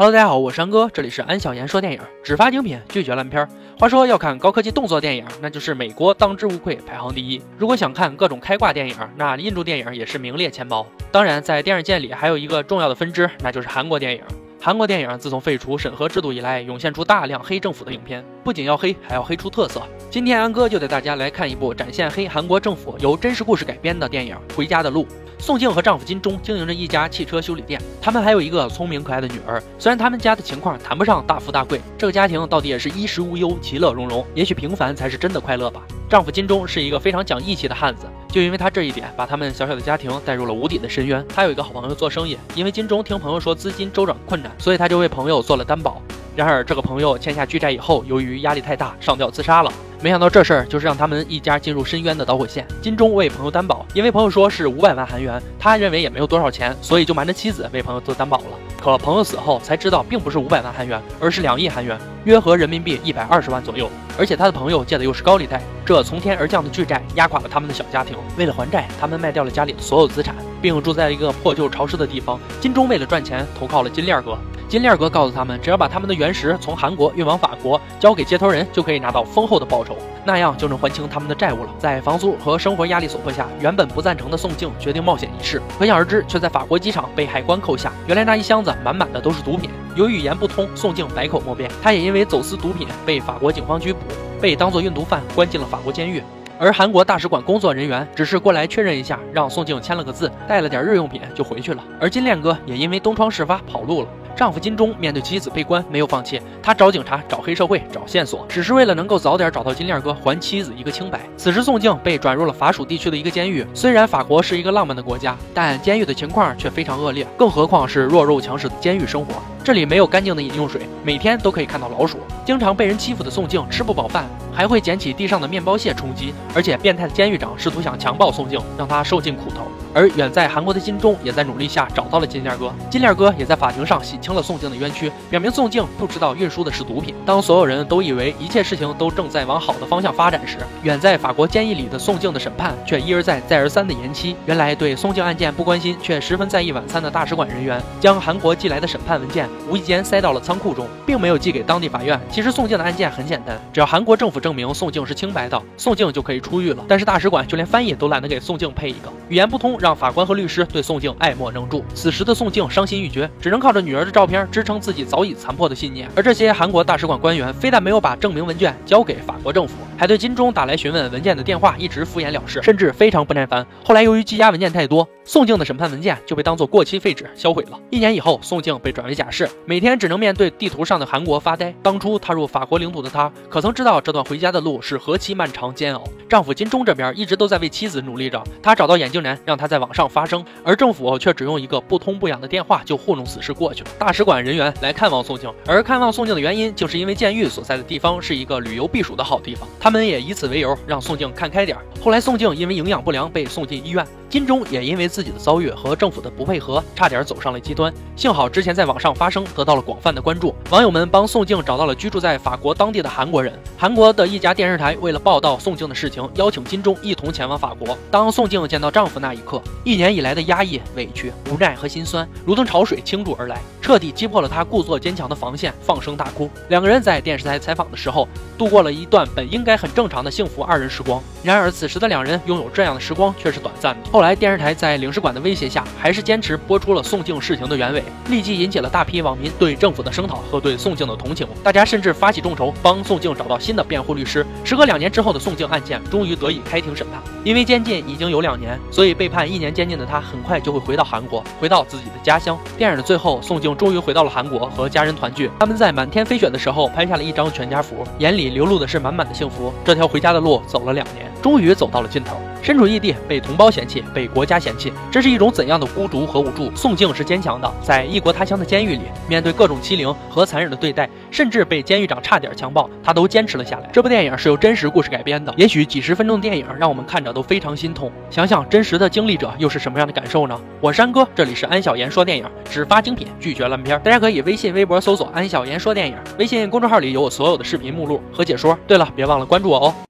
Hello，大家好，我是安哥，这里是安小言说电影，只发精品，拒绝烂片。话说要看高科技动作电影，那就是美国当之无愧排行第一。如果想看各种开挂电影，那印度电影也是名列前茅。当然，在电影界里还有一个重要的分支，那就是韩国电影。韩国电影自从废除审核制度以来，涌现出大量黑政府的影片，不仅要黑，还要黑出特色。今天安哥就带大家来看一部展现黑韩国政府由真实故事改编的电影《回家的路》。宋静和丈夫金钟经营着一家汽车修理店，他们还有一个聪明可爱的女儿。虽然他们家的情况谈不上大富大贵，这个家庭到底也是衣食无忧、其乐融融。也许平凡才是真的快乐吧。丈夫金钟是一个非常讲义气的汉子，就因为他这一点，把他们小小的家庭带入了无底的深渊。他有一个好朋友做生意，因为金钟听朋友说资金周转困难，所以他就为朋友做了担保。然而这个朋友欠下巨债以后，由于压力太大，上吊自杀了。没想到这事儿就是让他们一家进入深渊的导火线。金钟为朋友担保，因为朋友说是五百万韩元，他认为也没有多少钱，所以就瞒着妻子为朋友做担保了。可朋友死后才知道，并不是五百万韩元，而是两亿韩元，约合人民币一百二十万左右。而且他的朋友借的又是高利贷，这从天而降的巨债压垮了他们的小家庭。为了还债，他们卖掉了家里的所有资产，并住在一个破旧潮湿的地方。金钟为了赚钱，投靠了金链哥。金链哥告诉他们，只要把他们的原石从韩国运往法国，交给接头人，就可以拿到丰厚的报酬，那样就能还清他们的债务了。在房租和生活压力所迫下，原本不赞成的宋静决定冒险一试，可想而知，却在法国机场被海关扣下。原来那一箱子满满的都是毒品，由于语言不通，宋静百口莫辩。他也因为走私毒品被法国警方拘捕，被当作运毒犯关进了法国监狱。而韩国大使馆工作人员只是过来确认一下，让宋静签了个字，带了点日用品就回去了。而金链哥也因为东窗事发跑路了。丈夫金钟面对妻子被关，没有放弃，他找警察、找黑社会、找线索，只是为了能够早点找到金链哥，还妻子一个清白。此时，宋静被转入了法属地区的一个监狱。虽然法国是一个浪漫的国家，但监狱的情况却非常恶劣，更何况是弱肉强食的监狱生活。这里没有干净的饮用水，每天都可以看到老鼠。经常被人欺负的宋静吃不饱饭，还会捡起地上的面包屑充饥。而且，变态的监狱长试图想强暴宋静，让她受尽苦头。而远在韩国的金钟也在努力下找到了金链哥，金链哥也在法庭上洗清了宋静的冤屈，表明宋静不知道运输的是毒品。当所有人都以为一切事情都正在往好的方向发展时，远在法国监狱里的宋静的审判却一而再再而三的延期。原来对宋静案件不关心却十分在意晚餐的大使馆人员，将韩国寄来的审判文件无意间塞到了仓库中，并没有寄给当地法院。其实宋静的案件很简单，只要韩国政府证明宋静是清白的，宋静就可以出狱了。但是大使馆就连翻译都懒得给宋静配一个，语言不通。让法官和律师对宋静爱莫能助。此时的宋静伤心欲绝，只能靠着女儿的照片支撑自己早已残破的信念。而这些韩国大使馆官员非但没有把证明文件交给法国政府，还对金钟打来询问文件的电话一直敷衍了事，甚至非常不耐烦。后来由于积压文件太多，宋静的审判文件就被当作过期废纸销毁了。一年以后，宋静被转为假释，每天只能面对地图上的韩国发呆。当初踏入法国领土的她，可曾知道这段回家的路是何其漫长煎熬？丈夫金钟这边一直都在为妻子努力着，他找到眼镜男，让他在网上发声，而政府却只用一个不痛不痒的电话就糊弄此事过去了。大使馆人员来看望宋静，而看望宋静的原因，就是因为监狱所在的地方是一个旅游避暑的好地方，他他们也以此为由让宋静看开点。后来宋静因为营养不良被送进医院。金钟也因为自己的遭遇和政府的不配合，差点走上了极端。幸好之前在网上发声，得到了广泛的关注。网友们帮宋静找到了居住在法国当地的韩国人。韩国的一家电视台为了报道宋静的事情，邀请金钟一同前往法国。当宋静见到丈夫那一刻，一年以来的压抑、委屈、无奈和心酸，如同潮水倾注而来，彻底击破了他故作坚强的防线，放声大哭。两个人在电视台采访的时候，度过了一段本应该很正常的幸福二人时光。然而此时的两人拥有这样的时光却是短暂的。后来电视台在领事馆的威胁下，还是坚持播出了宋静事情的原委，立即引起了大批网民对政府的声讨和对宋静的同情。大家甚至发起众筹，帮宋静找到新的辩护律师。时隔两年之后的宋静案件终于得以开庭审判。因为监禁已经有两年，所以被判一年监禁的他很快就会回到韩国，回到自己的家乡。电影的最后，宋静终于回到了韩国，和家人团聚。他们在满天飞雪的时候拍下了一张全家福，眼里流露的是满满的幸福。这条回家的路走了两年。终于走到了尽头，身处异地，被同胞嫌弃，被国家嫌弃，这是一种怎样的孤独和无助？宋静是坚强的，在异国他乡的监狱里，面对各种欺凌和残忍的对待，甚至被监狱长差点强暴，她都坚持了下来。这部电影是由真实故事改编的，也许几十分钟的电影让我们看着都非常心痛。想想真实的经历者又是什么样的感受呢？我是安哥，这里是安小言说电影，只发精品，拒绝烂片。大家可以微信、微博搜索“安小言说电影”，微信公众号里有我所有的视频目录和解说。对了，别忘了关注我哦。